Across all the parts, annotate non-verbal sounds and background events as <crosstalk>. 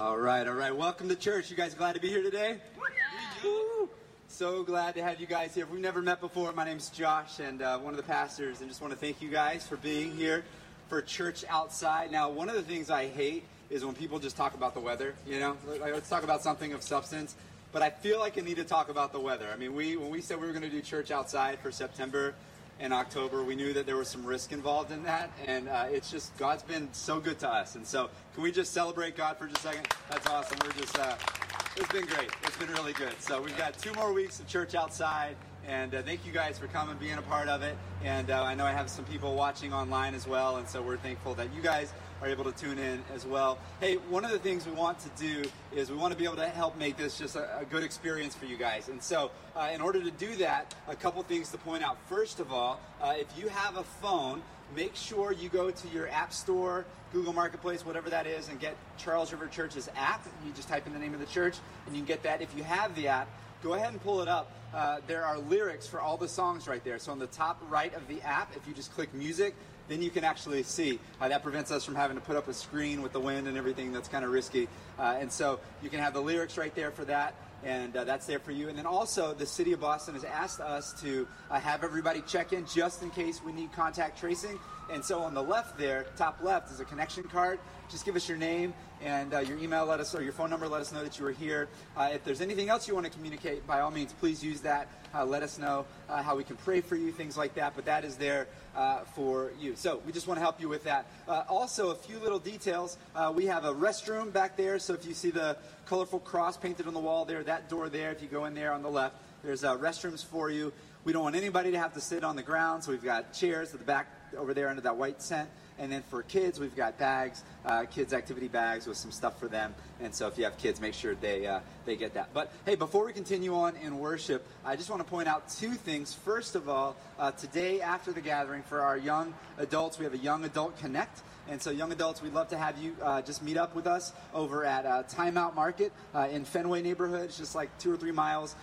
All right, all right. Welcome to church. You guys glad to be here today? Woo. So glad to have you guys here. If we've never met before, my name's Josh and uh, one of the pastors, and just want to thank you guys for being here for church outside. Now, one of the things I hate is when people just talk about the weather. You know, like, let's talk about something of substance. But I feel like I need to talk about the weather. I mean, we when we said we were going to do church outside for September and October, we knew that there was some risk involved in that, and uh, it's just God's been so good to us. And so, can we just celebrate God for just a second? That's awesome. We're just. Uh, it's been great. It's been really good. So we've got two more weeks of church outside, and uh, thank you guys for coming, being a part of it. And uh, I know I have some people watching online as well, and so we're thankful that you guys are able to tune in as well. Hey, one of the things we want to do is we want to be able to help make this just a, a good experience for you guys. And so, uh, in order to do that, a couple things to point out. First of all, uh, if you have a phone, make sure you go to your app store, Google Marketplace, whatever that is, and get Charles River Church's app. You just type in the name of the church, and you can get that. If you have the app, go ahead and pull it up. Uh, there are lyrics for all the songs right there. So on the top right of the app, if you just click music, then you can actually see. Uh, that prevents us from having to put up a screen with the wind and everything that's kind of risky. Uh, and so you can have the lyrics right there for that and uh, that's there for you. And then also, the city of Boston has asked us to uh, have everybody check in just in case we need contact tracing. And so on the left there, top left, is a connection card. Just give us your name and uh, your email, let us or your phone number, let us know that you were here. Uh, if there's anything else you want to communicate, by all means, please use that. Let us know how we can pray for you, things like that. But that is there Uh, for you. So we just want to help you with that. Uh, also, a few little details. Uh, we have a restroom back there. So if you see the colorful cross painted on the wall there, that door there, if you go in there on the left, there's restrooms for you. We don't want anybody to have to sit on the ground, so we've got chairs at the back over there under that white tent. And then for kids, we've got bags, uh, kids' activity bags with some stuff for them. And so if you have kids, make sure they uh, they get that. But hey, before we continue on in worship, I just want to point out two things. First of all, uh, today after the gathering for our young adults, we have a Young Adult Connect. And so, young adults, we'd love to have you uh, just meet up with us over at uh, Time Out Market uh, in Fenway neighborhood. It's just like two or three miles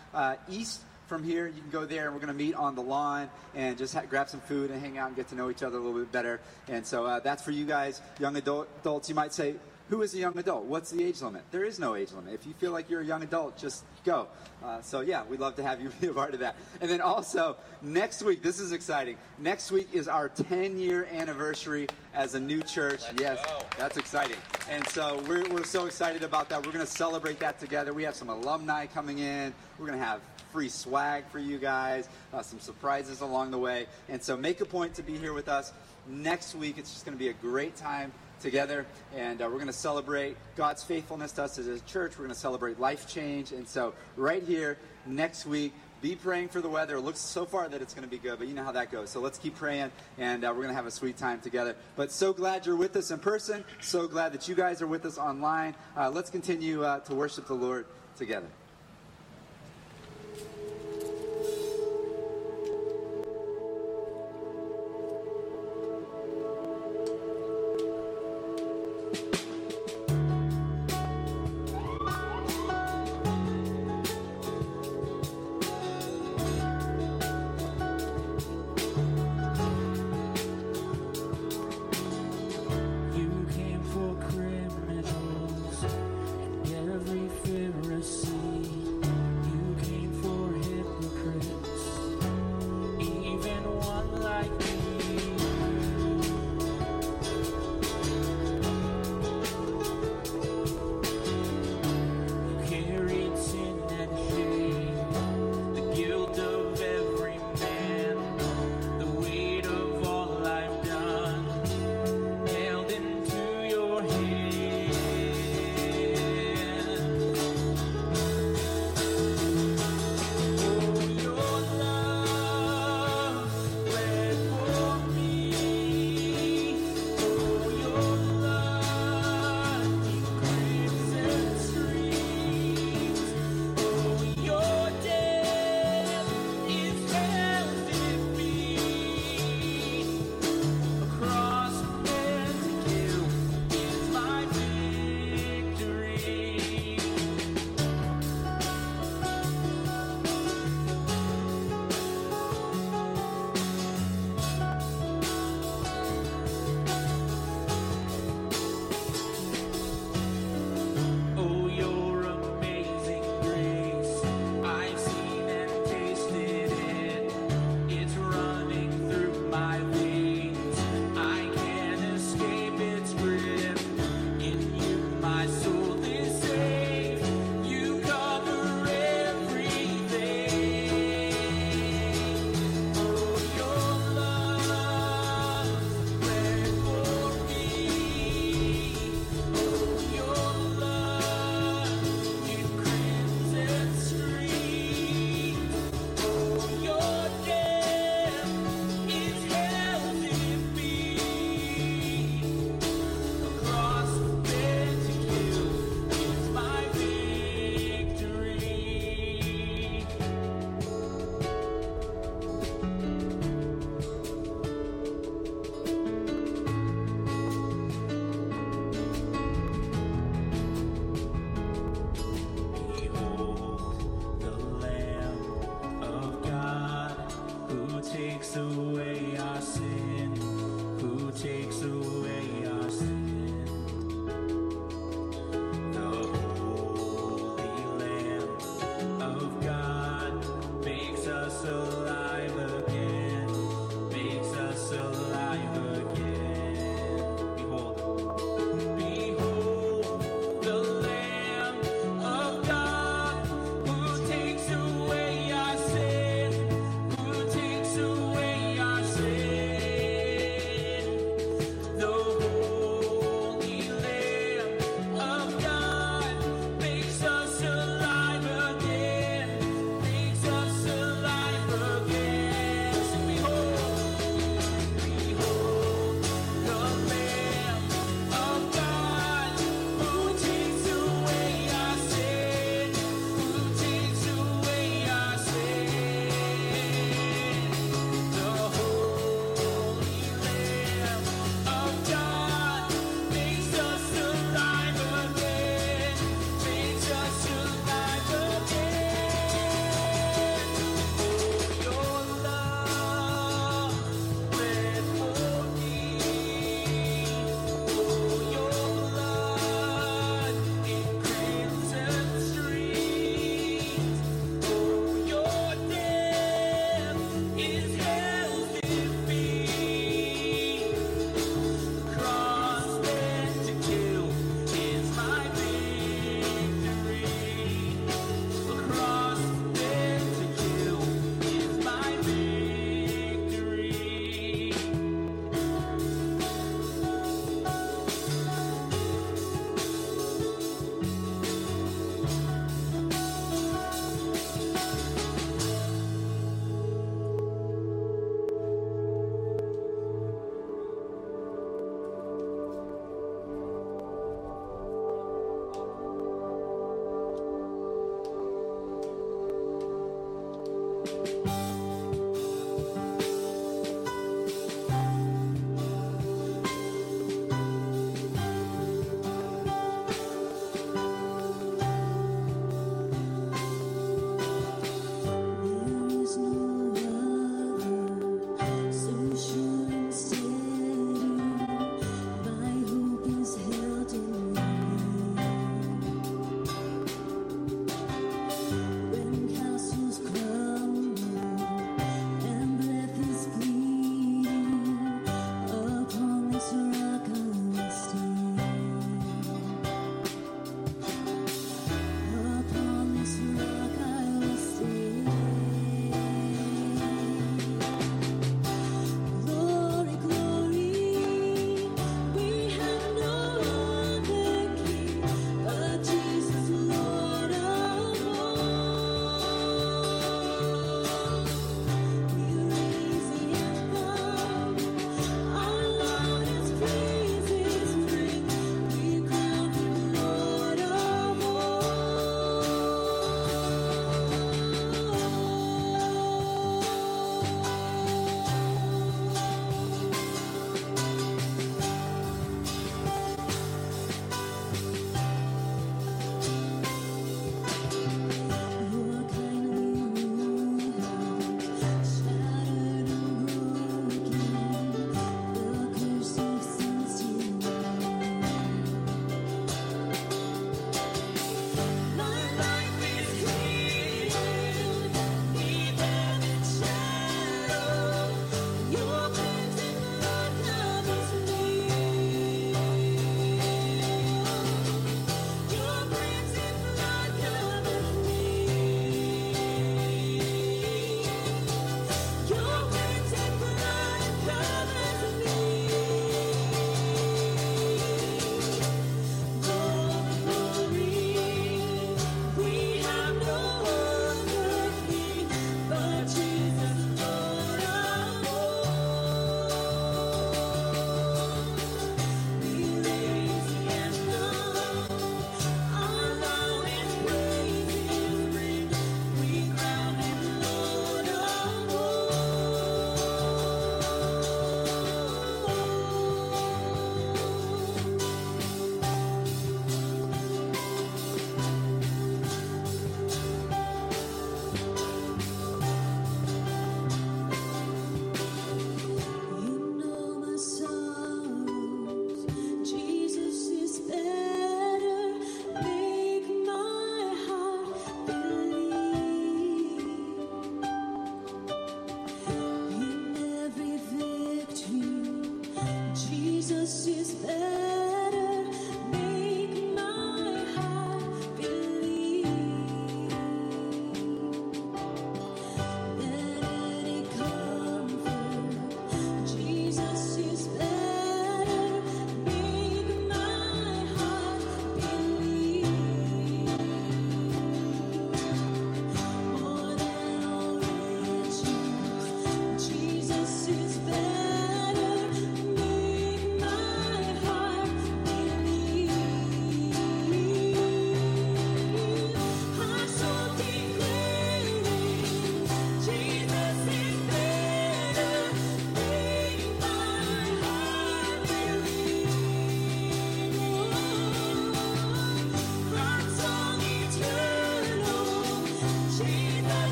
east from here, you can go there, and we're going to meet on the lawn and just ha- grab some food and hang out and get to know each other a little bit better. And so uh, that's for you guys, young adult, adults. You might say, who is a young adult? What's the age limit? There is no age limit. If you feel like you're a young adult, just go. Uh, so yeah, we'd love to have you <laughs> be a part of that. And then also next week, this is exciting. Next week is our 10 year anniversary as a new church. Let's yes, go. that's exciting. And so we're, we're so excited about that. We're going to celebrate that together. We have some alumni coming in. We're going to have free swag for you guys, uh, some surprises along the way. And so make a point to be here with us next week. It's just going to be a great time together, and uh, we're going to celebrate God's faithfulness to us as a church. We're going to celebrate life change. And so, right here next week, be praying for the weather. It looks so far that it's going to be good, but you know how that goes. So let's keep praying, and uh, we're going to have a sweet time together. But so glad you're with us in person. So glad that you guys are with us online. Uh, let's continue uh, to worship the Lord together.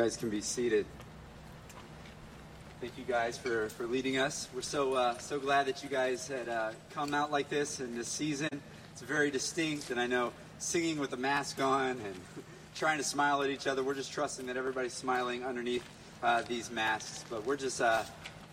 Guys can be seated. Thank you guys for, for leading us. We're so uh, so glad that you guys had uh, come out like this in this season. It's very distinct, and I know singing with a mask on and <laughs> trying to smile at each other. We're just trusting that everybody's smiling underneath uh, these masks. But we're just uh,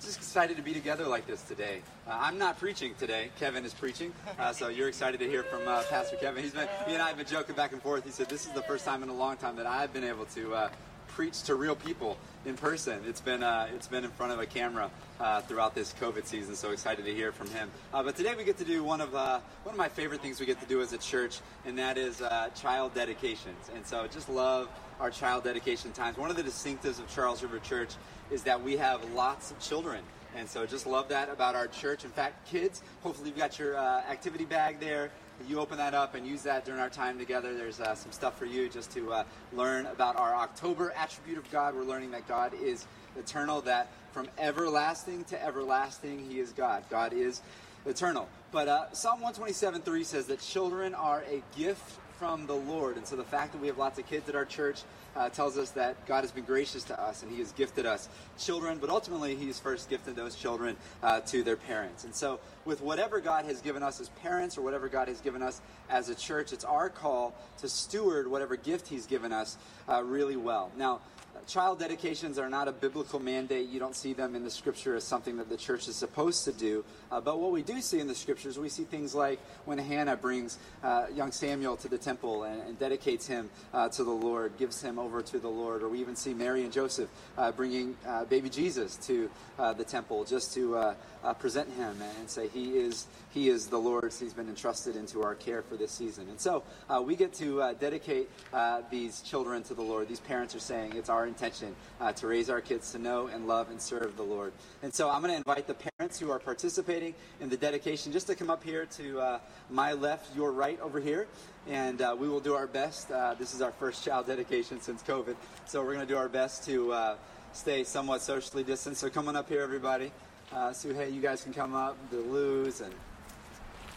just excited to be together like this today. Uh, I'm not preaching today. Kevin is preaching, uh, so you're excited to hear from uh, Pastor Kevin. He's been he and I have been joking back and forth. He said this is the first time in a long time that I've been able to. Preach to real people in person. It's been uh, it's been in front of a camera uh, throughout this COVID season. So excited to hear from him. Uh, but today we get to do one of uh, one of my favorite things we get to do as a church, and that is uh, child dedications. And so just love our child dedication times. One of the distinctives of Charles River Church is that we have lots of children. And so just love that about our church. In fact, kids, hopefully you've got your uh, activity bag there. You open that up and use that during our time together. There's uh, some stuff for you just to uh, learn about our October attribute of God. We're learning that God is eternal, that from everlasting to everlasting, He is God. God is eternal. But uh, Psalm 127 3 says that children are a gift from the Lord. And so the fact that we have lots of kids at our church uh, tells us that God has been gracious to us and He has gifted us children, but ultimately He's first gifted those children uh, to their parents. And so, with whatever God has given us as parents or whatever God has given us as a church, it's our call to steward whatever gift He's given us uh, really well. Now, child dedications are not a biblical mandate. You don't see them in the scripture as something that the church is supposed to do. Uh, but what we do see in the scriptures, we see things like when Hannah brings uh, young Samuel to the temple and, and dedicates him uh, to the Lord, gives him over to the Lord. Or we even see Mary and Joseph uh, bringing uh, baby Jesus to uh, the temple just to uh, present him and say he is he is the Lord's. He's been entrusted into our care for this season. And so uh, we get to uh, dedicate uh, these children to the Lord. These parents are saying it's our intention uh, to raise our kids to know and love and serve the Lord. And so I'm going to invite the parents who are participating in the dedication just to come up here to uh, my left, your right over here. And we will do our best. This is our first child dedication since COVID. So we're going to do our best to stay somewhat socially distant. So come on up here, everybody. Uh, so, hey, you guys can come up, the Luz, and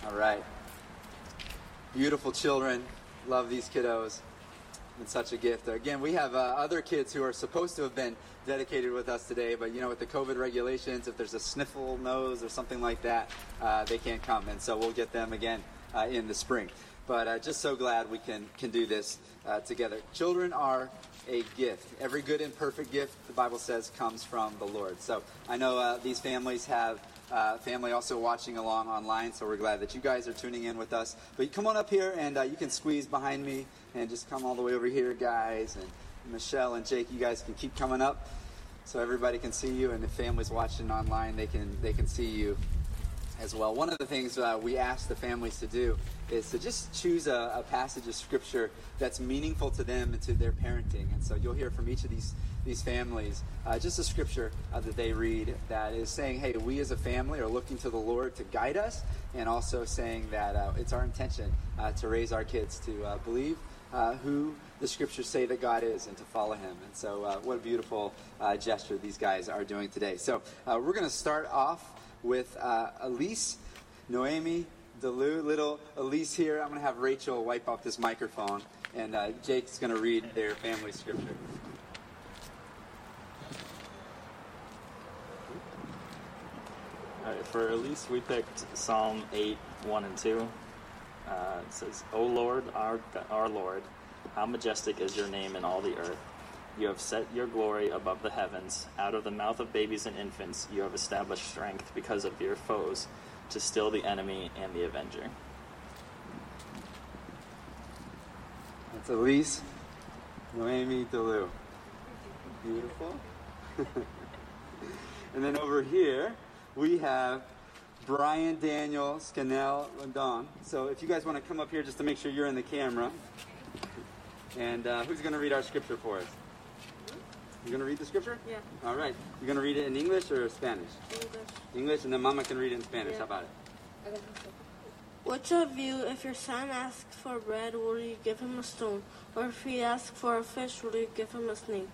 all right. Beautiful children. Love these kiddos. And such a gift. Again, we have uh, other kids who are supposed to have been dedicated with us today, but you know, with the COVID regulations, if there's a sniffle nose or something like that, uh, they can't come. And so we'll get them again uh, in the spring. But uh, just so glad we can, can do this uh, together. Children are a gift. Every good and perfect gift, the Bible says, comes from the Lord. So I know uh, these families have uh, family also watching along online, so we're glad that you guys are tuning in with us. But you come on up here and uh, you can squeeze behind me and just come all the way over here, guys. And Michelle and Jake, you guys can keep coming up so everybody can see you. And if families watching online, they can they can see you as well. One of the things uh, we ask the families to do is to just choose a, a passage of scripture that's meaningful to them and to their parenting. And so you'll hear from each of these these families uh, just a scripture uh, that they read that is saying, "Hey, we as a family are looking to the Lord to guide us," and also saying that uh, it's our intention uh, to raise our kids to uh, believe. Who the scriptures say that God is and to follow Him. And so, what a beautiful gesture these guys are doing today. So, we're going to start off with uh, Elise, Noemi, Delu, little Elise here. I'm going to have Rachel wipe off this microphone, and uh, Jake's going to read their family scripture. All right, for Elise, we picked Psalm 8, 1 and 2. Uh, it says, O Lord, our, our Lord, how majestic is your name in all the earth. You have set your glory above the heavens. Out of the mouth of babies and infants, you have established strength because of your foes, to still the enemy and the avenger. That's Elise, Noemi, Delu. Beautiful. <laughs> and then over here, we have Brian, Daniel, Scannell, Landon. So if you guys want to come up here just to make sure you're in the camera. And uh, who's going to read our scripture for us? You going to read the scripture? Yeah. All right. You're going to read it in English or Spanish? English. English, and then Mama can read it in Spanish. Yeah. How about it? Which of you, if your son asks for bread, will you give him a stone? Or if he asks for a fish, will you give him a snake?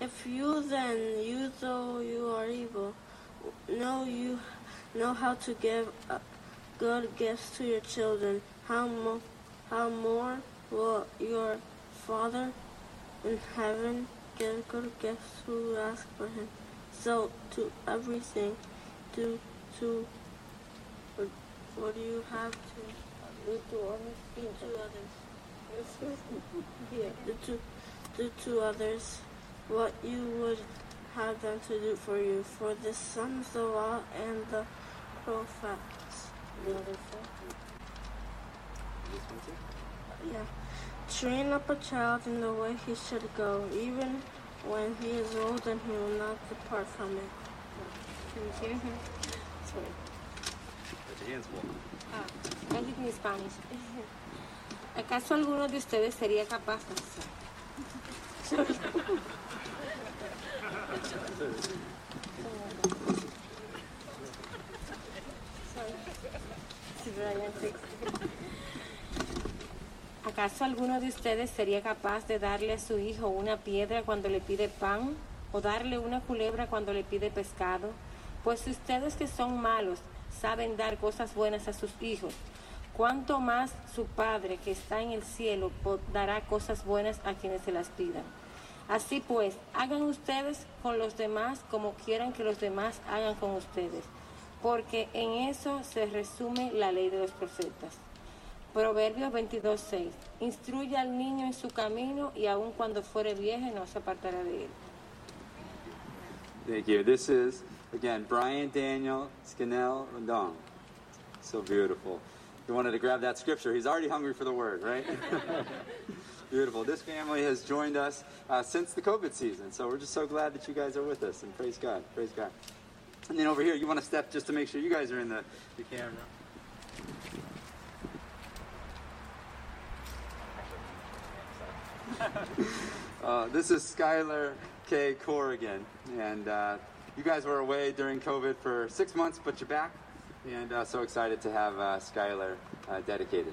If you then, you though you are evil, know you know how to give uh, good gifts to your children, how mo- how more will your Father in heaven good gifts who ask for him? So to everything, do to what, what do you have to do to others? Do to others. Yeah. To to others what you would have them to do for you. For the sons of law and the prophets. The other four. This one too? Yeah. Train up a child in the way he should go, even when he is old and he will not depart from it. Can you hear him? Sorry. Put your hands. Ah, I in Spanish. <laughs> ¿Acaso alguno de ustedes sería capaz? <laughs> ¿Acaso alguno de ustedes sería capaz de darle a su hijo una piedra cuando le pide pan? ¿O darle una culebra cuando le pide pescado? Pues ustedes que son malos saben dar cosas buenas a sus hijos, ¿cuánto más su Padre que está en el cielo dará cosas buenas a quienes se las pidan? Así pues, hagan ustedes con los demás como quieran que los demás hagan con ustedes, porque en eso se resume la ley de los profetas. Proverbios 22.6. Instruye al niño en su camino y aun cuando fuere viejo no se apartará de él. Thank you. This is, again, Brian, Daniel, Scannell, and Dong. So beautiful. He wanted to grab that scripture. He's already hungry for the word, right? <laughs> beautiful. This family has joined us uh, since the COVID season. So we're just so glad that you guys are with us. And praise God. Praise God. And then over here, you want to step just to make sure you guys are in the, the camera. <laughs> Uh, this is Skylar K. Corrigan, and uh, you guys were away during COVID for six months, but you're back, and uh, so excited to have uh, Skylar uh, dedicated.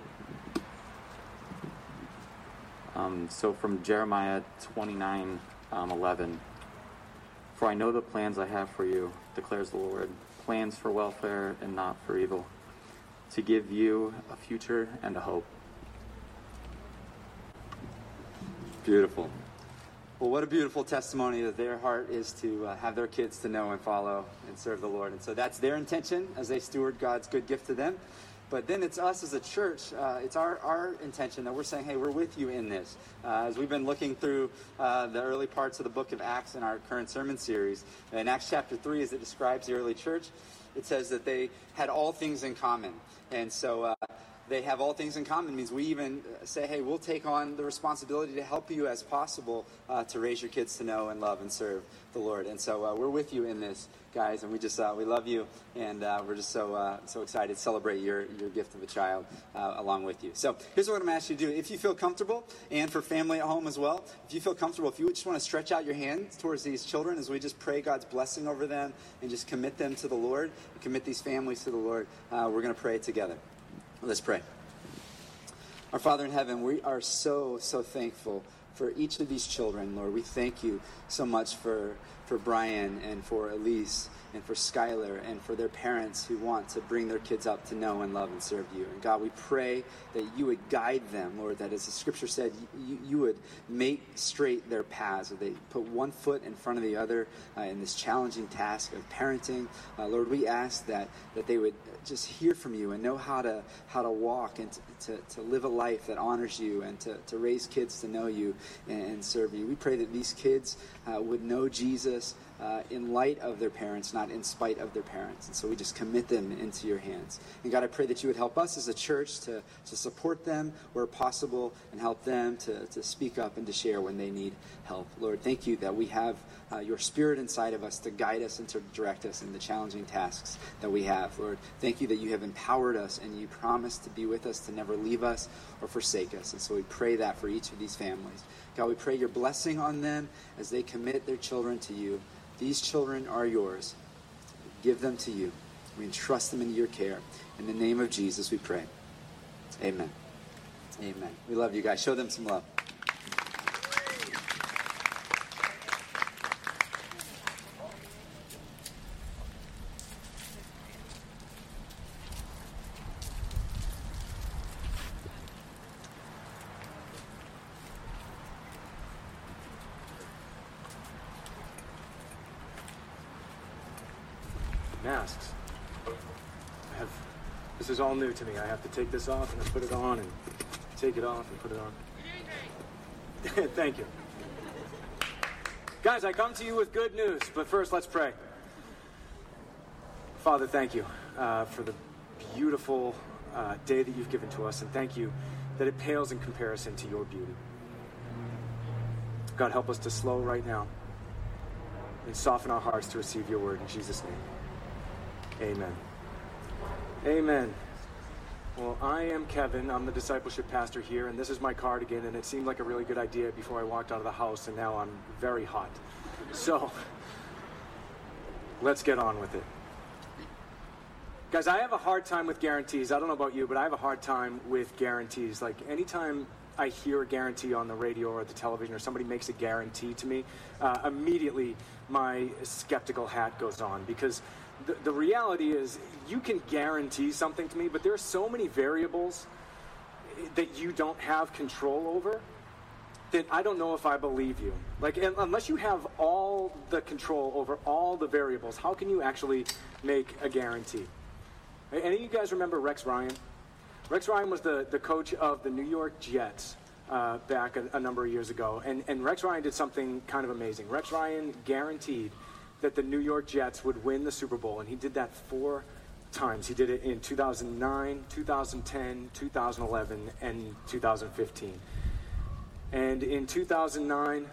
Um, so from Jeremiah 29 um, 11. For I know the plans I have for you, declares the Lord plans for welfare and not for evil, to give you a future and a hope. Beautiful. Well, what a beautiful testimony that their heart is to uh, have their kids to know and follow and serve the Lord. And so that's their intention as they steward God's good gift to them. But then it's us as a church, uh, it's our, our intention that we're saying, hey, we're with you in this. Uh, as we've been looking through uh, the early parts of the book of Acts in our current sermon series, in Acts chapter 3, as it describes the early church, it says that they had all things in common. And so uh, they have all things in common means we even uh, say, hey, we'll take on the responsibility to help you as possible uh, to raise your kids to know and love and serve the Lord. And so uh, we're with you in this, guys, and we just uh, we love you, and uh, we're just so uh, so excited to celebrate your your gift of a child along with you. So here's what I'm going to ask you to do: if you feel comfortable, and for family at home as well, if you feel comfortable, if you just want to stretch out your hand towards these children as we just pray God's blessing over them and just commit them to the Lord, commit these families to the Lord, we're going to pray together. Let's pray. Our Father in heaven, we are so, so thankful for each of these children, Lord. We thank you so much for, for Brian and for Elise and for Skylar and for their parents who want to bring their kids up to know and love and serve you. And God, we pray that you would guide them, Lord, that as the scripture said, you, you would make straight their paths, that they put one foot in front of the other uh, in this challenging task of parenting. Uh, Lord, we ask that, that they would just hear from you and know how to, how to walk and to, to, to live a life that honors you and to, to raise kids to know you and, and serve you. We pray that these kids uh, would know Jesus uh, in light of their parents, not in spite of their parents. And so we just commit them into your hands. And God, I pray that you would help us as a church to, to support them where possible and help them to, to speak up and to share when they need help. Lord, thank you that we have uh, your spirit inside of us to guide us and to direct us in the challenging tasks that we have. Lord, thank you that you have empowered us and you promise to be with us, to never leave us or forsake us. And so we pray that for each of these families. God, we pray your blessing on them as they commit their children to you. These children are yours. Give them to you. We entrust them into your care. In the name of Jesus, we pray. Amen. Amen. We love you guys. Show them some love. Masks. I have. This is all new to me. I have to take this off and then put it on and take it off and put it on. <laughs> Thank you. Guys, I come to you with good news, but first let's pray. Father, thank you uh, for the beautiful uh, day that you've given to us, and thank you that it pales in comparison to your beauty. God, help us to slow right now and soften our hearts to receive your word in Jesus' name. Amen. Amen. Well, I am Kevin. I'm the discipleship pastor here, and this is my cardigan, and it seemed like a really good idea before I walked out of the house, and now I'm very hot. So, let's get on with it. Guys, I have a hard time with guarantees. I don't know about you, but I have a hard time with guarantees. Like, anytime I hear a guarantee on the radio or the television, or somebody makes a guarantee to me, uh, immediately my skeptical hat goes on because the, the reality is you can guarantee something to me, but there are so many variables that you don't have control over that I don't know if I believe you. Like, unless you have all the control over all the variables, how can you actually make a guarantee? Any of you guys remember Rex Ryan? Rex Ryan was the, the coach of the New York Jets uh, back a, a number of years ago. And, and Rex Ryan did something kind of amazing. Rex Ryan guaranteed that the New York Jets would win the Super Bowl, and he did that four times. He did it in 2009, 2010, 2011, and 2015. And in 2009,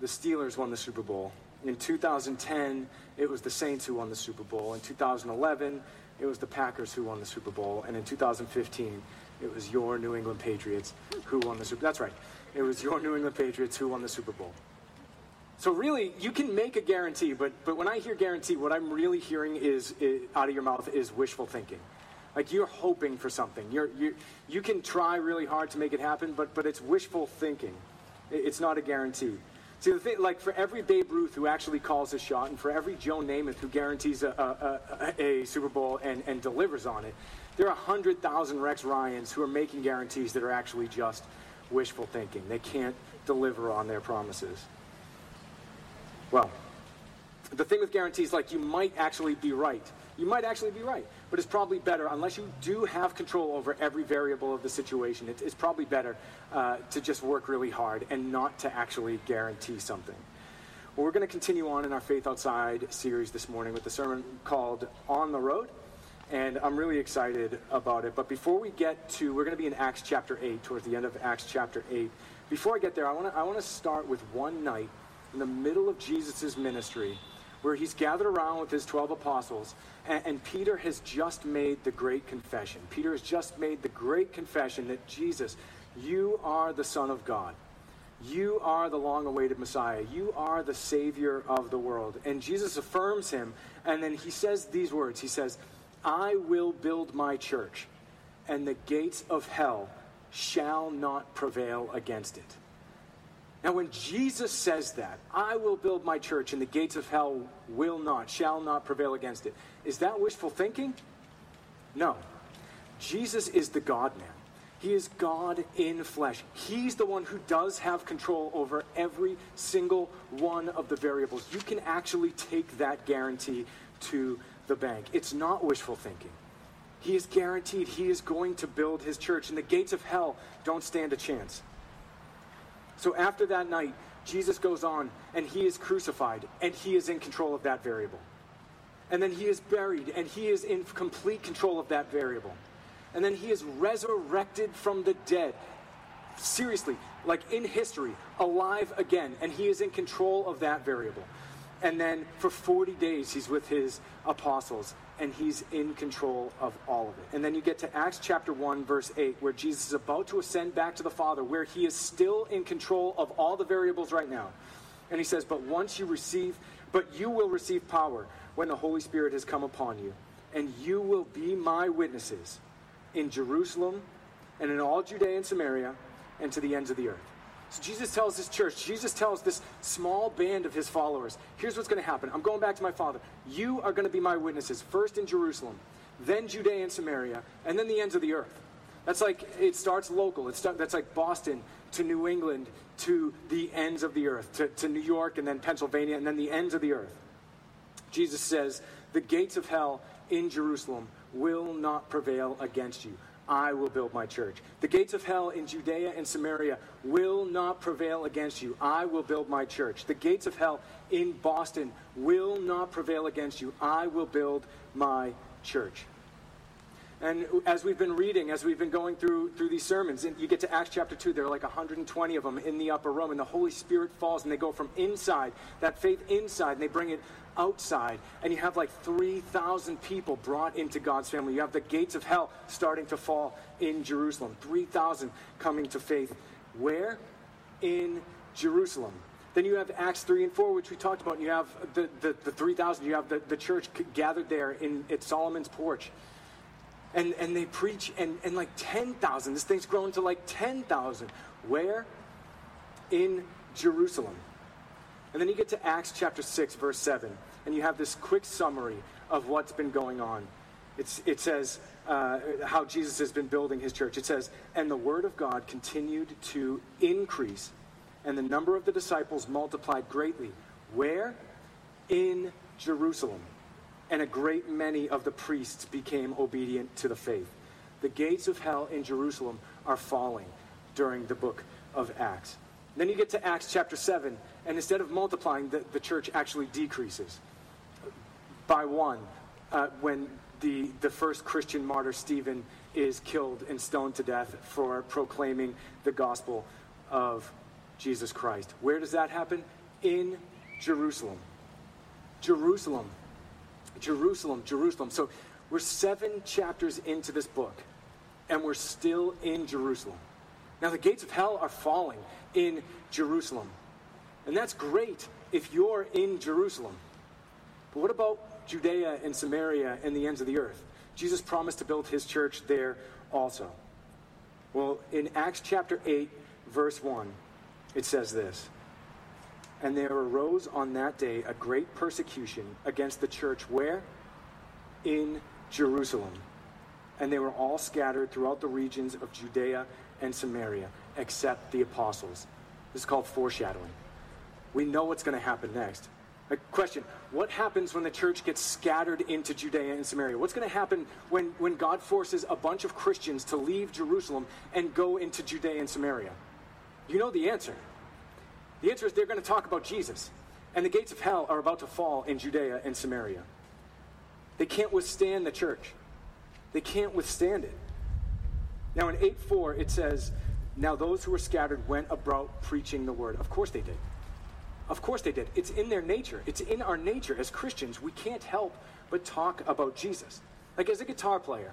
the Steelers won the Super Bowl. In 2010, it was the Saints who won the Super Bowl. In 2011, it was the Packers who won the Super Bowl. And in 2015, it was your New England Patriots who won the Super. That's right. It was your New England Patriots who won the Super Bowl. So really, you can make a guarantee, but but when I hear guarantee, what I'm really hearing is, i out of your mouth is wishful thinking. Like you're hoping for something. You're you you can try really hard to make it happen, but but it's wishful thinking. It's not a guarantee. See the thing, like for every Babe Ruth who actually calls a shot, and for every Joe Namath who guarantees a, a, a, a Super Bowl and, and delivers on it, there are hundred thousand Rex Ryans who are making guarantees that are actually just wishful thinking. They can't deliver on their promises. Well, the thing with guarantees, like you might actually be right. You might actually be right, but it's probably better unless you do have control over every variable of the situation. It, it's probably better uh, to just work really hard and not to actually guarantee something. Well, we're going to continue on in our Faith Outside series this morning with the sermon called On the Road, and I'm really excited about it. But before we get to, we're going to be in Acts chapter 8, towards the end of Acts chapter 8. Before I get there, I want to I want to start with one night in the middle of Jesus' ministry where he's gathered around with his 12 apostles, and, and Peter has just made the great confession. Peter has just made the great confession that Jesus, you are the Son of God. You are the long awaited Messiah. You are the Savior of the world. And Jesus affirms him, and then he says these words He says, I will build my church, and the gates of hell shall not prevail against it. Now, when Jesus says that, I will build my church and the gates of hell will not, shall not prevail against it, is that wishful thinking? No. Jesus is the God man. He is God in flesh. He's the one who does have control over every single one of the variables. You can actually take that guarantee to the bank. It's not wishful thinking. He is guaranteed he is going to build his church, and the gates of hell don't stand a chance. So after that night, Jesus goes on and he is crucified and he is in control of that variable. And then he is buried and he is in complete control of that variable. And then he is resurrected from the dead. Seriously, like in history, alive again, and he is in control of that variable. And then for 40 days, he's with his apostles, and he's in control of all of it. And then you get to Acts chapter 1, verse 8, where Jesus is about to ascend back to the Father, where he is still in control of all the variables right now. And he says, But once you receive, but you will receive power when the Holy Spirit has come upon you, and you will be my witnesses in Jerusalem and in all Judea and Samaria and to the ends of the earth. So Jesus tells his church, Jesus tells this small band of his followers, here's what's going to happen. I'm going back to my Father. You are going to be my witnesses, first in Jerusalem, then Judea and Samaria, and then the ends of the earth. That's like, it starts local. It's start, that's like Boston to New England to the ends of the earth, to, to New York and then Pennsylvania and then the ends of the earth. Jesus says, The gates of hell in Jerusalem will not prevail against you. I will build my church. The gates of hell in Judea and Samaria will not prevail against you. I will build my church. The gates of hell in Boston will not prevail against you. I will build my church. And as we've been reading, as we've been going through through these sermons, and you get to Acts chapter 2, there are like 120 of them in the upper room, and the Holy Spirit falls, and they go from inside, that faith inside, and they bring it outside. And you have like 3,000 people brought into God's family. You have the gates of hell starting to fall in Jerusalem. 3,000 coming to faith. Where? In Jerusalem. Then you have Acts 3 and 4, which we talked about. And you have the, the, the 3,000. You have the, the church gathered there in at Solomon's porch and and they preach and and like 10,000 this thing's grown to like 10,000 where in Jerusalem and then you get to Acts chapter 6 verse 7 and you have this quick summary of what's been going on it's, it says uh, how Jesus has been building his church. It says, and the word of God continued to increase, and the number of the disciples multiplied greatly. Where? In Jerusalem and a great many of the priests became obedient to the faith. The gates of hell in Jerusalem are falling during the book of Acts. Then you get to Acts chapter 7, and instead of multiplying, the, the church actually decreases by one uh, when the, the first Christian martyr, Stephen, is killed and stoned to death for proclaiming the gospel of Jesus Christ. Where does that happen? In Jerusalem. Jerusalem. Jerusalem, Jerusalem. So we're seven chapters into this book, and we're still in Jerusalem. Now, the gates of hell are falling in Jerusalem. And that's great if you're in Jerusalem. But what about Judea and Samaria and the ends of the earth? Jesus promised to build his church there also. Well, in Acts chapter 8, verse 1, it says this And there arose on that day a great persecution against the church where? In Jerusalem. And they were all scattered throughout the regions of Judea and Samaria, except the apostles. This is called foreshadowing. We know what's going to happen next. A question What happens when the church gets scattered into Judea and Samaria? What's going to happen when, when God forces a bunch of Christians to leave Jerusalem and go into Judea and Samaria? You know the answer. The answer is they're going to talk about Jesus. And the gates of hell are about to fall in Judea and Samaria. They can't withstand the church, they can't withstand it. Now, in 8 4, it says, Now those who were scattered went about preaching the word. Of course they did. Of course they did. It's in their nature. It's in our nature as Christians. We can't help but talk about Jesus. Like as a guitar player,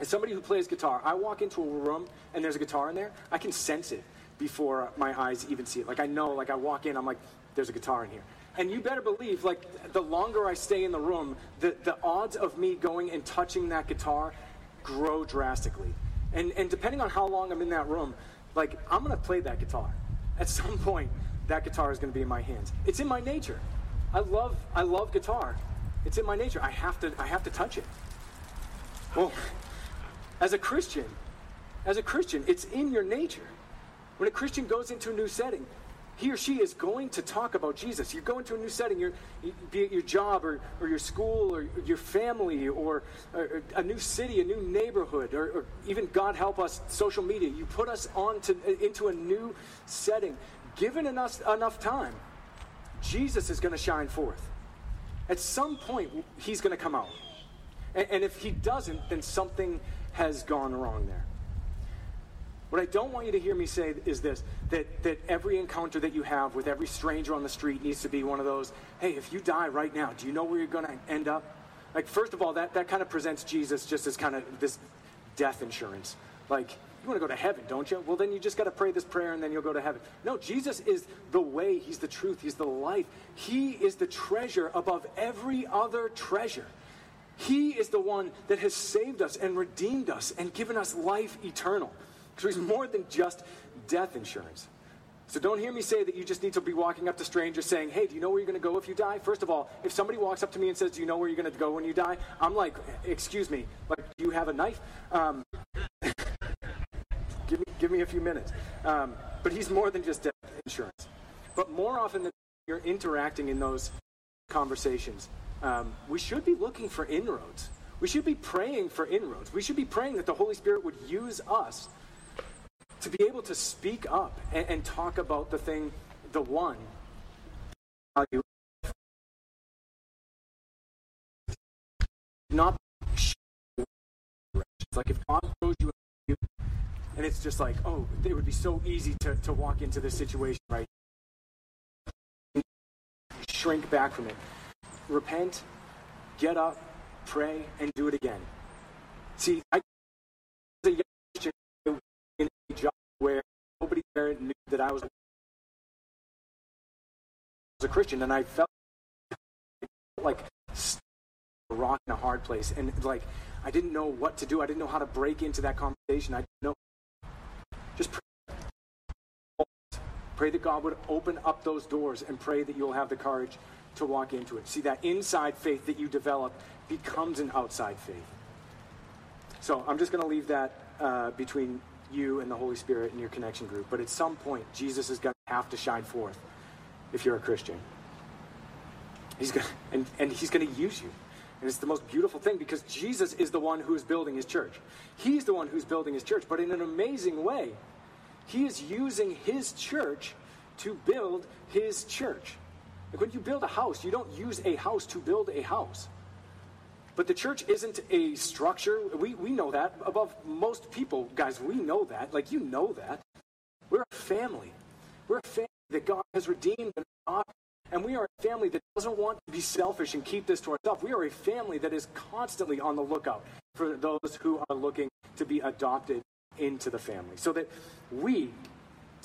as somebody who plays guitar, I walk into a room and there's a guitar in there, I can sense it before my eyes even see it. Like I know, like I walk in, I'm like, there's a guitar in here. And you better believe, like, the longer I stay in the room, the, the odds of me going and touching that guitar grow drastically. And, and depending on how long I'm in that room, like, I'm to play that guitar. At some <laughs> point, that guitar is going to be in my hands. It's in my nature. I love, I love guitar. It's in my nature. I have to, I have to touch it. Well, as a Christian, as a Christian, it's in your nature. When a Christian goes into a new setting, he or she is going to talk about Jesus. You go into a new setting, your, be it your job or, or your school or your family or, or a new city, a new neighborhood, or, or even, God help us, social media. You put us on to, into a new setting. Given enough, enough time, Jesus is going to shine forth. At some point, he's going to come out. And, and if he doesn't, then something has gone wrong there. What I don't want you to hear me say is this that, that every encounter that you have with every stranger on the street needs to be one of those, hey, if you die right now, do you know where you're going to end up? Like, first of all, that, that kind of presents Jesus just as kind of this death insurance. Like, you want to go to heaven, don't you? Well, then you just got to pray this prayer and then you'll go to heaven. No, Jesus is the way, He's the truth, He's the life. He is the treasure above every other treasure. He is the one that has saved us and redeemed us and given us life eternal. So he's more than just death insurance. So don't hear me say that you just need to be walking up to strangers saying, hey, do you know where you're going to go if you die? First of all, if somebody walks up to me and says, do you know where you're going to go when you die? I'm like, excuse me, like, do you have a knife? Um, <laughs> give, me, give me a few minutes. Um, but he's more than just death insurance. But more often than you're interacting in those conversations, um, we should be looking for inroads. We should be praying for inroads. We should be praying that the Holy Spirit would use us to be able to speak up and, and talk about the thing, the one. value. Not like if God throws you, and it's just like, oh, it would be so easy to, to walk into this situation, right? Shrink back from it. Repent, get up, pray, and do it again. See, I was a young Christian in a job where nobody there knew that I was a Christian, and I felt like a rock in a hard place, and like I didn't know what to do. I didn't know how to break into that conversation. I didn't know. Just pray. Pray that God would open up those doors, and pray that you'll have the courage to walk into it. See, that inside faith that you develop becomes an outside faith. So I'm just going to leave that uh, between you and the Holy Spirit and your connection group. But at some point, Jesus is going to have to shine forth if you're a Christian. He's going and, and he's going to use you. And it's the most beautiful thing because Jesus is the one who is building his church. He's the one who's building his church, but in an amazing way, he is using his church to build his church. Like when you build a house, you don't use a house to build a house. But the church isn't a structure. We, we know that. Above most people, guys, we know that. Like, you know that. We're a family. We're a family that God has redeemed and. And we are a family that doesn't want to be selfish and keep this to ourselves. We are a family that is constantly on the lookout for those who are looking to be adopted into the family so that we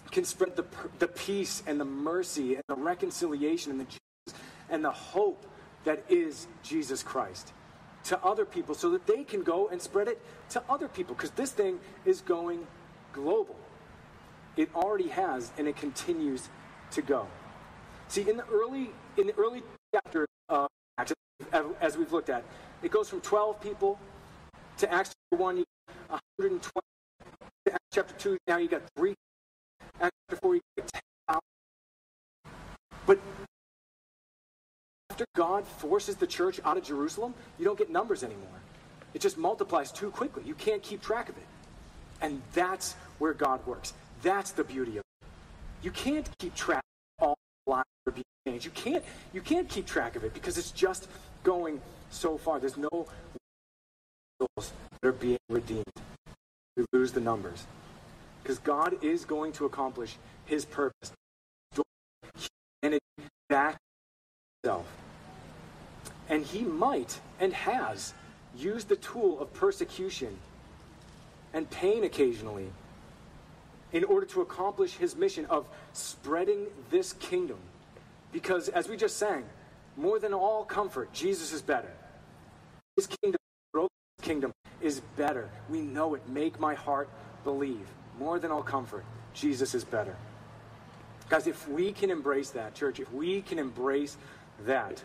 can spread the, the peace and the mercy and the reconciliation and the Jesus and the hope that is Jesus Christ to other people so that they can go and spread it to other people because this thing is going global. It already has and it continues to go. See, in the early in the early chapter uh, of Acts, as we've looked at, it goes from 12 people to Acts chapter 1, you got 120. To Acts chapter 2, now you got 3. Acts chapter 4, you got 10,000. But after God forces the church out of Jerusalem, you don't get numbers anymore. It just multiplies too quickly. You can't keep track of it. And that's where God works. That's the beauty of it. You can't keep track changed. You can't you can't keep track of it because it's just going so far. There's no souls that are being redeemed. We lose the numbers. Because God is going to accomplish his purpose. Humanity back himself. And he might and has used the tool of persecution and pain occasionally in order to accomplish his mission of spreading this kingdom. Because, as we just sang, more than all comfort, Jesus is better. His kingdom, broken kingdom, is better. We know it. Make my heart believe. More than all comfort, Jesus is better. Guys, if we can embrace that, church, if we can embrace that,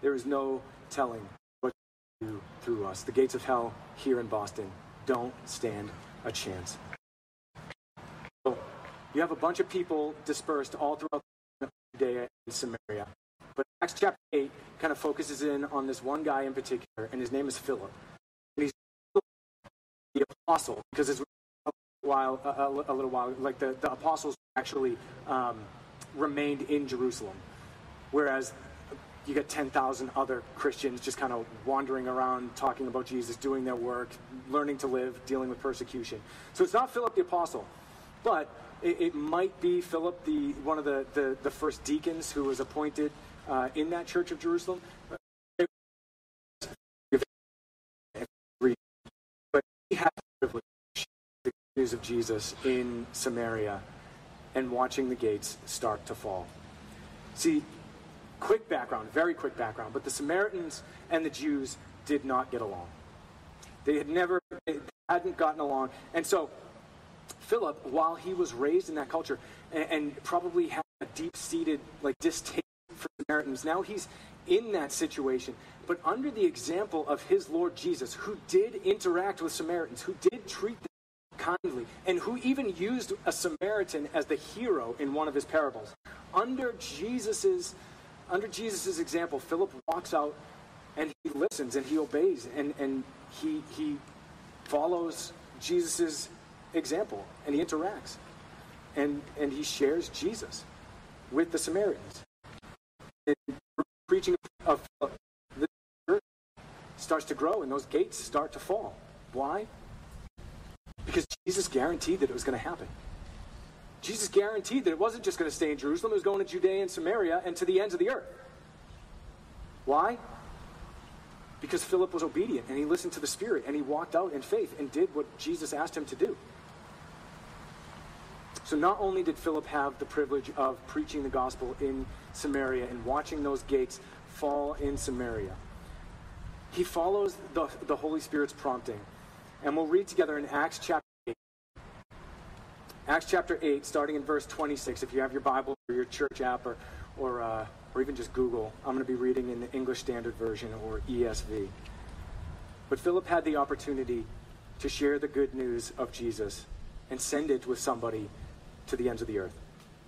there is no telling what to do through us. The gates of hell here in Boston don't stand a chance. So, you have a bunch of people dispersed all throughout Judea and Samaria. But Acts chapter 8 kind of focuses in on this one guy in particular, and his name is Philip. And he's the apostle, because it's a while, a, a- little while, like the, the apostles actually um, remained in Jerusalem, whereas you get 10,000 other Christians just kind of wandering around, talking about Jesus, doing their work, learning to live, dealing with persecution. So it's not Philip the apostle, but it, it might be Philip, the one of the, the, the first deacons who was appointed uh, in that church of Jerusalem. But he had the privilege the news of Jesus in Samaria and watching the gates start to fall. See, quick background, very quick background, but the Samaritans and the Jews did not get along. They had never, they hadn't gotten along. And so, Philip, while he was raised in that culture and, and probably had a deep seated like distaste for Samaritans, now he's in that situation, but under the example of his Lord Jesus, who did interact with Samaritans, who did treat them kindly, and who even used a Samaritan as the hero in one of his parables. Under Jesus's under Jesus's example, Philip walks out and he listens and he obeys and, and he he follows Jesus's example and he interacts. And and he shares Jesus with the Samaritans. And preaching of the church starts to grow and those gates start to fall. Why? Because Jesus guaranteed that it was going to happen. Jesus guaranteed that it wasn't just going to stay in Jerusalem, it was going to Judea and Samaria and to the ends of the earth. Why? Because Philip was obedient and he listened to the Spirit and he walked out in faith and did what Jesus asked him to do. So not only did Philip have the privilege of preaching the gospel in Samaria and watching those gates fall in Samaria, he follows the, the Holy Spirit's prompting. And we'll read together in Acts chapter 8. Acts chapter 8, starting in verse 26. If you have your Bible or your church app or, or, uh, or even just Google, I'm going to be reading in the English Standard Version or ESV. But Philip had the opportunity to share the good news of Jesus and send it with somebody to the ends of the earth.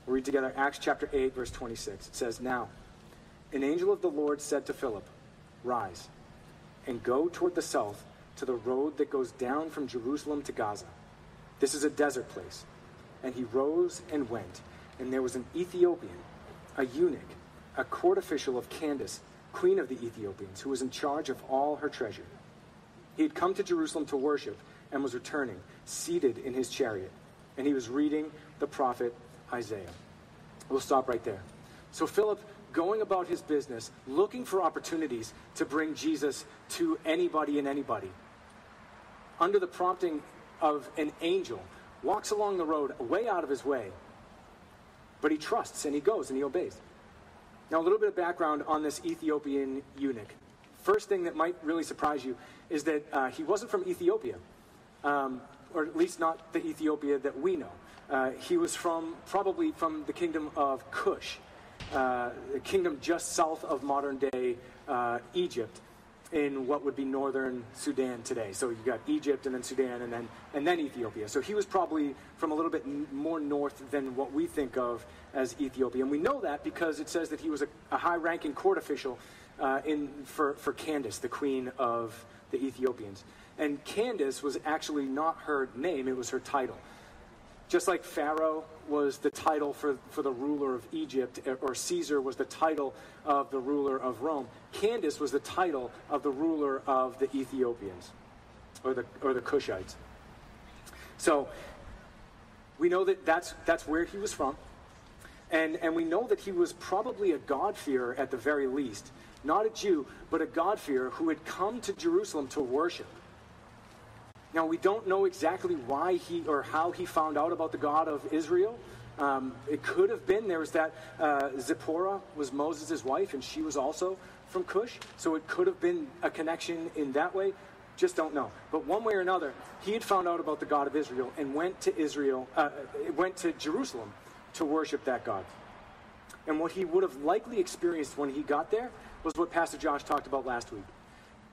We'll read together Acts chapter 8, verse 26. It says, Now, an angel of the Lord said to Philip, Rise and go toward the south to the road that goes down from Jerusalem to Gaza. This is a desert place. And he rose and went. And there was an Ethiopian, a eunuch, a court official of Candace, queen of the Ethiopians, who was in charge of all her treasure. He had come to Jerusalem to worship and was returning, seated in his chariot. And he was reading the prophet Isaiah. We'll stop right there. So, Philip, going about his business, looking for opportunities to bring Jesus to anybody and anybody, under the prompting of an angel, walks along the road way out of his way, but he trusts and he goes and he obeys. Now, a little bit of background on this Ethiopian eunuch. First thing that might really surprise you is that uh, he wasn't from Ethiopia, um, or at least not the Ethiopia that we know. Uh, he was from probably from the kingdom of Cush, uh, a kingdom just south of modern day uh, Egypt, in what would be northern Sudan today. So you got Egypt and then Sudan and then and then Ethiopia. So he was probably from a little bit more north than what we think of as Ethiopia, and we know that because it says that he was a, a high-ranking court official uh, in for for Candace, the queen of the Ethiopians. And Candace was actually not her name; it was her title. Just like Pharaoh was the title for, for the ruler of Egypt, eh, or Caesar was the title of the ruler of Rome, Candace was the title of the ruler of the Ethiopians, or the, or the Cushites. So we know that that's, that's where he was from. And, and we know that he was probably a God-fearer at the very least. Not a Jew, but a God-fearer who had come to Jerusalem to worship. Now, we don't know exactly why he or how he found out about the God of Israel. Um, it could have been there was that uh, Zipporah was Moses' wife, and she was also from Cush. So it could have been a connection in that way. Just don't know. But one way or another, he had found out about the God of Israel and went to Israel, uh, went to Jerusalem to worship that God. And what he would have likely experienced when he got there was what Pastor Josh talked about last week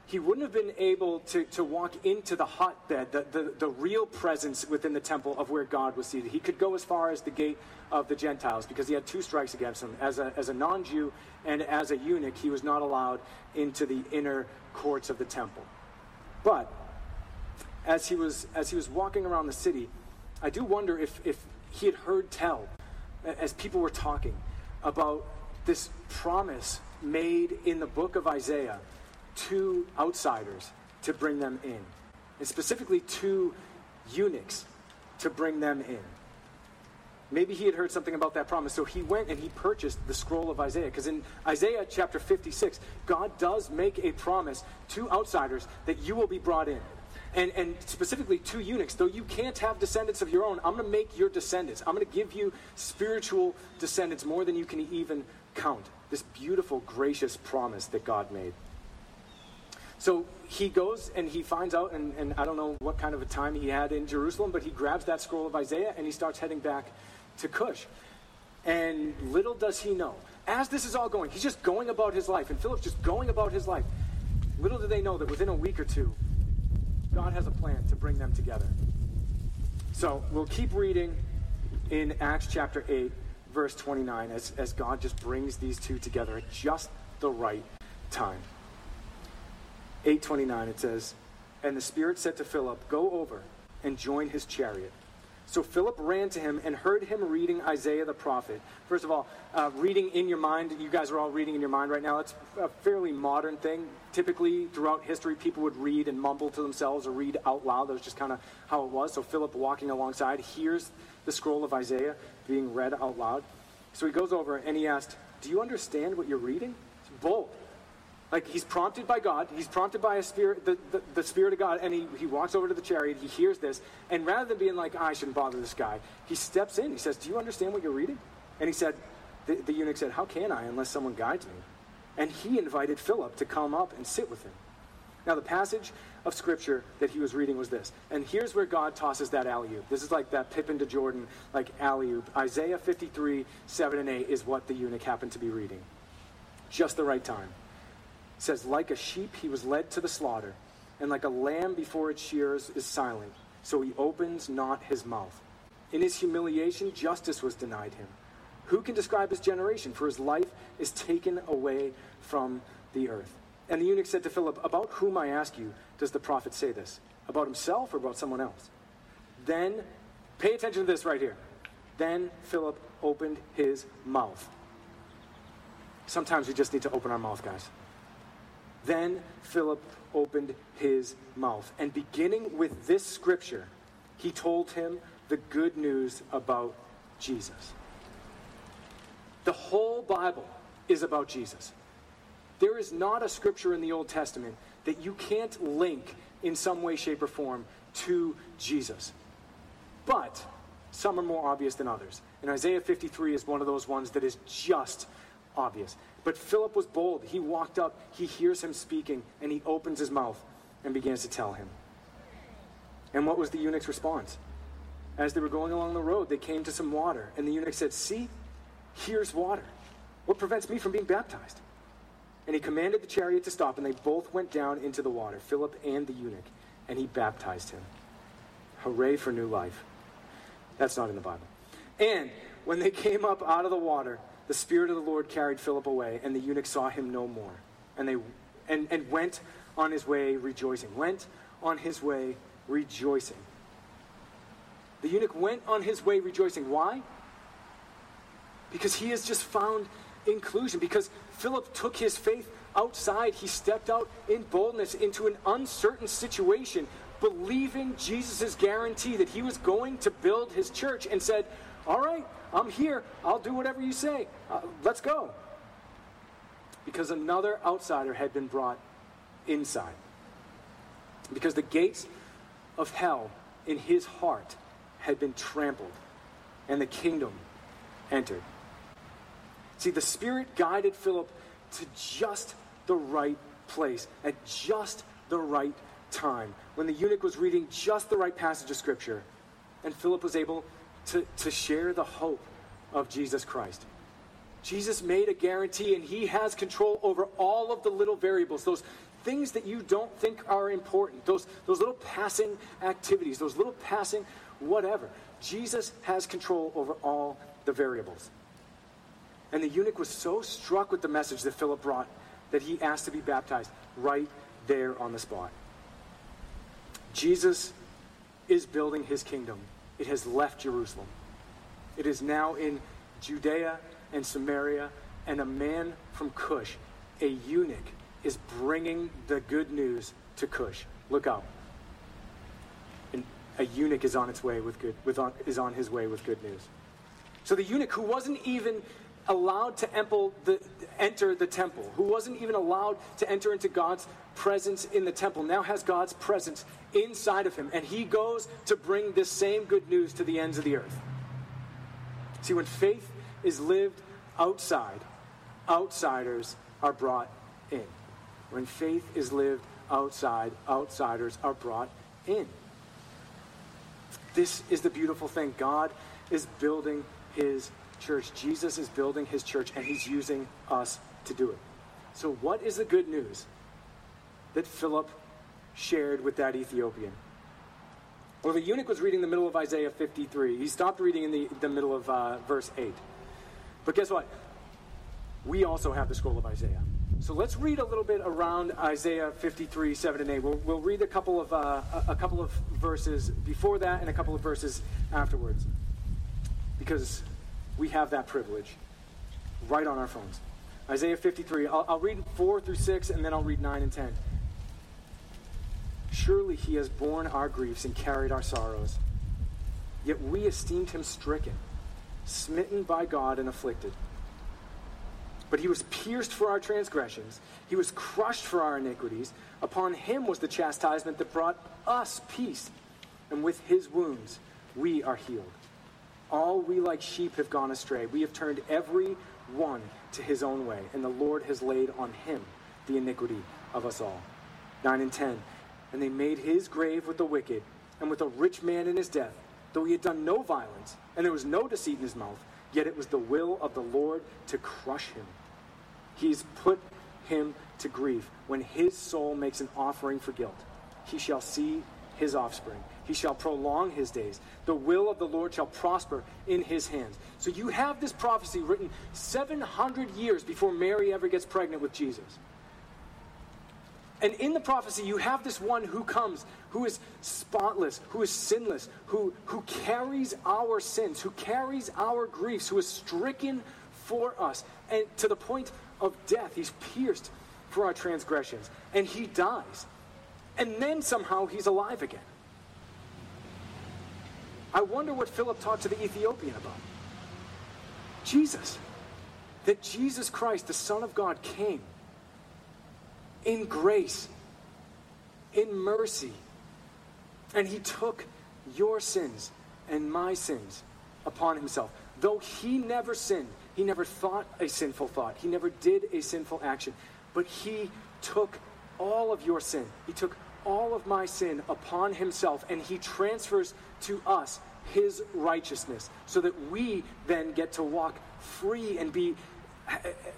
he wouldn't have been able to, to walk into the hotbed, the, the, the real presence within the temple of where God was seated. He could go as far as the gate of the Gentiles because he had two strikes against him. As a, as a non Jew and as a eunuch, he was not allowed into the inner courts of the temple. But as he was, as he was walking around the city, I do wonder if, if he had heard tell, as people were talking, about this promise made in the book of Isaiah to outsiders to bring them in, and specifically two eunuchs to bring them in. Maybe he had heard something about that promise, so he went and he purchased the scroll of Isaiah. Because in Isaiah chapter 56, God does make a promise to outsiders that you will be brought in. And, and specifically to eunuchs, though you can't have descendants of your own, I'm going to make your descendants. I'm going to give you spiritual descendants more than you can even count. This beautiful, gracious promise that God made. So he goes and he finds out, and, and I don't know what kind of a time he had in Jerusalem, but he grabs that scroll of Isaiah and he starts heading back to Cush. And little does he know, as this is all going, he's just going about his life, and Philip's just going about his life. Little do they know that within a week or two, God has a plan to bring them together. So we'll keep reading in Acts chapter 8, verse 29, as, as God just brings these two together at just the right time. 829 it says and the spirit said to philip go over and join his chariot. So philip ran to him and heard him reading isaiah the prophet. First of all uh, reading in your mind you guys are all reading in your mind right now it's a fairly modern thing. Typically throughout history people would read and mumble to themselves or read out loud. That was just kind of how it was. So philip walking alongside hears the scroll of isaiah being read out loud. So he goes over and he asked do you understand what you're reading? It's bold like he's prompted by God, he's prompted by a spirit, the, the, the spirit of God, and he, he walks over to the chariot, he hears this, and rather than being like, "Ah, I shouldn't bother this guy, he steps in. He says, Do you understand what you're reading? And he said, the, the eunuch said, How can I unless someone guides me? And he invited Philip to come up and sit with him. Now, the passage of scripture that he was reading was this. And here's where God tosses that alley oop. This is like that Pippen to Jordan, like alley oop. Isaiah 53, 7 and 8 is what the eunuch happened to be reading. Just the right time. Says, Like a sheep he was led to the slaughter, and like a lamb before its shears is silent, so he opens not his mouth. In his humiliation, justice was denied him. Who can describe his generation? For his life is taken away from the earth. And the eunuch said to Philip, About whom, I ask you, does the prophet say this? About himself or about someone else? Then, pay attention to this right here. Then Philip opened his mouth. Sometimes we just need to open our mouth, guys. Then Philip opened his mouth. And beginning with this scripture, he told him the good news about Jesus. The whole Bible is about Jesus. There is not a scripture in the Old Testament that you can't link in some way, shape, or form to Jesus. But some are more obvious than others. And Isaiah 53 is one of those ones that is just obvious. But Philip was bold. He walked up, he hears him speaking, and he opens his mouth and begins to tell him. And what was the eunuch's response? As they were going along the road, they came to some water, and the eunuch said, See, here's water. What prevents me from being baptized? And he commanded the chariot to stop, and they both went down into the water, Philip and the eunuch, and he baptized him. Hooray for new life. That's not in the Bible. And when they <laughs> came up out of the water, the Spirit of the Lord carried Philip away, and the eunuch saw him no more. And they and, and went on his way rejoicing. Went on his way rejoicing. The eunuch went on his way rejoicing. Why? Because he has just found inclusion. Because Philip took his faith outside. He stepped out in boldness into an uncertain situation, believing Jesus' guarantee that he was going to build his church and said, All right, I'm here. I'll do whatever you say. Uh, let's go. Because another outsider had been brought inside. Because the gates of hell in his heart had been trampled and the kingdom entered. See, the Spirit guided Philip to just the right place at just the right time when the eunuch was reading just the right passage of Scripture and Philip was able to, to share the hope of Jesus Christ. Jesus made a guarantee and he has control over all of the little variables, those things that you don't think are important, those, those little passing activities, those little passing whatever. Jesus has control over all the variables. And the eunuch was so struck with the message that Philip brought that he asked to be baptized right there on the spot. Jesus is building his kingdom. It has left Jerusalem. It is now in Judea and Samaria, and a man from Cush, a eunuch, is bringing the good news to Cush. Look out. And a eunuch is on its way with good with on, is on his way with good news. So the eunuch who wasn't even allowed to enter the temple, who wasn't even allowed to enter into God's presence in the temple, now has God's presence inside of him. And he goes to bring this same good news to the ends of the earth. See, when faith is lived outside, outsiders are brought in. When faith is lived outside, outsiders are brought in. This is the beautiful thing. God is building his church. Jesus is building his church, and he's using us to do it. So, what is the good news that Philip shared with that Ethiopian? Well, the eunuch was reading the middle of Isaiah 53. He stopped reading in the, the middle of uh, verse 8. But guess what? We also have the scroll of Isaiah. So let's read a little bit around Isaiah 53, 7 and 8. We'll, we'll read a couple of uh, a, a couple of verses before that and a couple of verses afterwards, because we have that privilege right on our phones. Isaiah 53. I'll, I'll read 4 through 6, and then I'll read 9 and 10. Surely he has borne our griefs and carried our sorrows. Yet we esteemed him stricken, smitten by God, and afflicted. But he was pierced for our transgressions, he was crushed for our iniquities. Upon him was the chastisement that brought us peace, and with his wounds we are healed. All we like sheep have gone astray. We have turned every one to his own way, and the Lord has laid on him the iniquity of us all. 9 and 10. And they made his grave with the wicked, and with a rich man in his death, though he had done no violence, and there was no deceit in his mouth, yet it was the will of the Lord to crush him. He's put him to grief when his soul makes an offering for guilt. He shall see his offspring. He shall prolong his days. The will of the Lord shall prosper in his hands. So you have this prophecy written 700 years before Mary ever gets pregnant with Jesus. And in the prophecy, you have this one who comes, who is spotless, who is sinless, who, who carries our sins, who carries our griefs, who is stricken for us, and to the point of death. He's pierced for our transgressions, and he dies. And then somehow he's alive again. I wonder what Philip talked to the Ethiopian about. Jesus. That Jesus Christ, the Son of God, came in grace, in mercy, And he took your sins and my sins upon himself. Though he never sinned, he never thought a sinful thought, he never did a sinful action, but he took all of your sin. He took all of my sin upon himself, and he transfers to us his righteousness so that we then get to walk free and be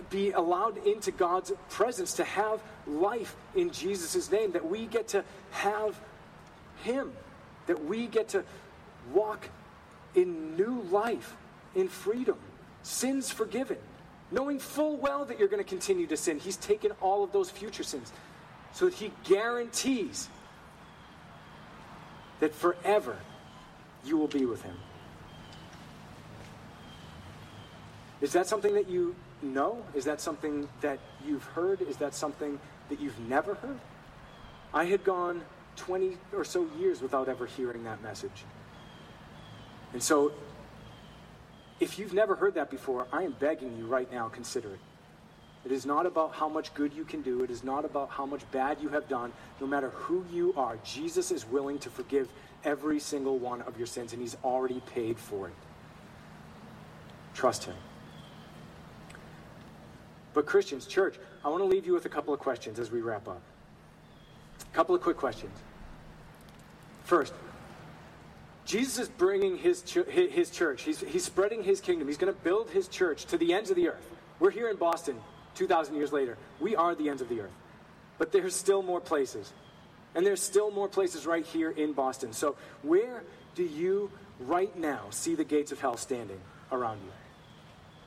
be allowed into God's presence to have life in Jesus' name, that we get to have Him, that we get to walk in new life, in freedom, sins forgiven, knowing full well that you're going to continue to sin. He's taken all of those future sins so that He guarantees that forever you will be with Him. Is that something that you know? Is that something that you've heard? Is that something that you've never heard? I had gone 20 or so years without ever hearing that message. And so, if you've never heard that before, I am begging you right now, consider it. It is not about how much good you can do. It is not about how much bad you have done. No matter who you are, Jesus is willing to forgive every single one of your sins, and He's already paid for it. Trust Him. But, Christians, church, I want to leave you with a couple of questions as we wrap up. A couple of quick questions. First, Jesus is bringing his, ch- his church, he's, he's spreading his kingdom. He's going to build his church to the ends of the earth. We're here in Boston 2,000 years later. We are the ends of the earth. But there's still more places. And there's still more places right here in Boston. So, where do you right now see the gates of hell standing around you?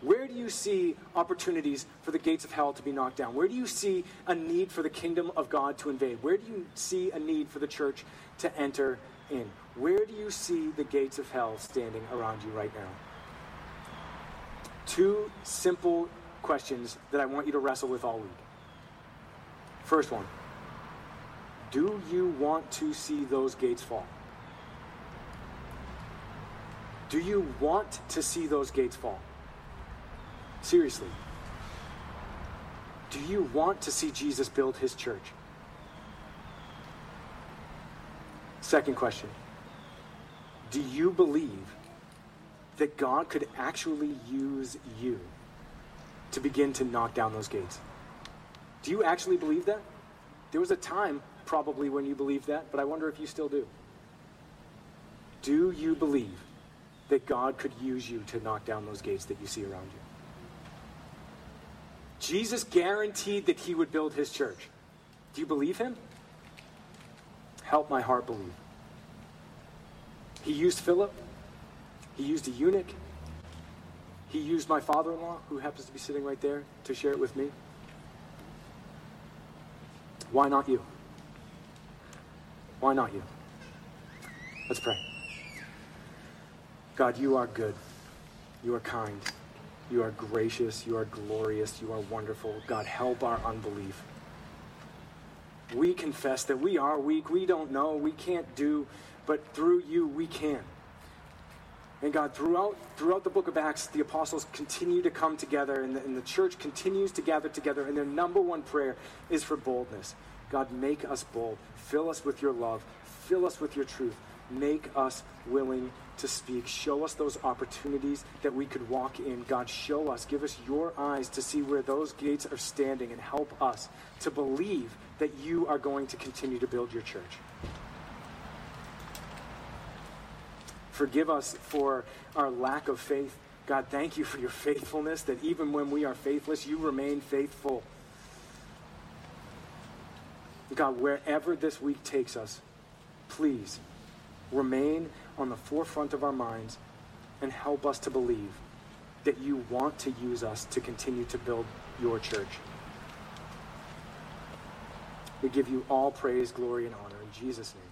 Where do you see opportunities for the gates of hell to be knocked down? Where do you see a need for the kingdom of God to invade? Where do you see a need for the church to enter in? Where do you see the gates of hell standing around you right now? Two simple questions that I want you to wrestle with all week. First one Do you want to see those gates fall? Do you want to see those gates fall? Seriously. Do you want to see Jesus build his church? Second question Do you believe that God could actually use you to begin to knock down those gates? Do you actually believe that? There was a time probably when you believed that, but I wonder if you still do. Do you believe that God could use you to knock down those gates that you see around you? Jesus guaranteed that he would build his church. Do you believe him? Help my heart believe. He used Philip. He used a eunuch. He used my father in law, who happens to be sitting right there, to share it with me. Why not you? Why not you? Let's pray. God, you are good. You are kind. You are gracious. You are glorious. You are wonderful. God, help our unbelief. We confess that we are weak. We don't know. We can't do, but through you, we can. And God, throughout, throughout the book of Acts, the apostles continue to come together, and the, and the church continues to gather together, and their number one prayer is for boldness. God, make us bold. Fill us with your love. Fill us with your truth. Make us willing to speak. Show us those opportunities that we could walk in. God, show us. Give us your eyes to see where those gates are standing and help us to believe that you are going to continue to build your church. Forgive us for our lack of faith. God, thank you for your faithfulness, that even when we are faithless, you remain faithful. God, wherever this week takes us, please remain on the forefront of our minds and help us to believe that you want to use us to continue to build your church. We give you all praise, glory, and honor in Jesus' name.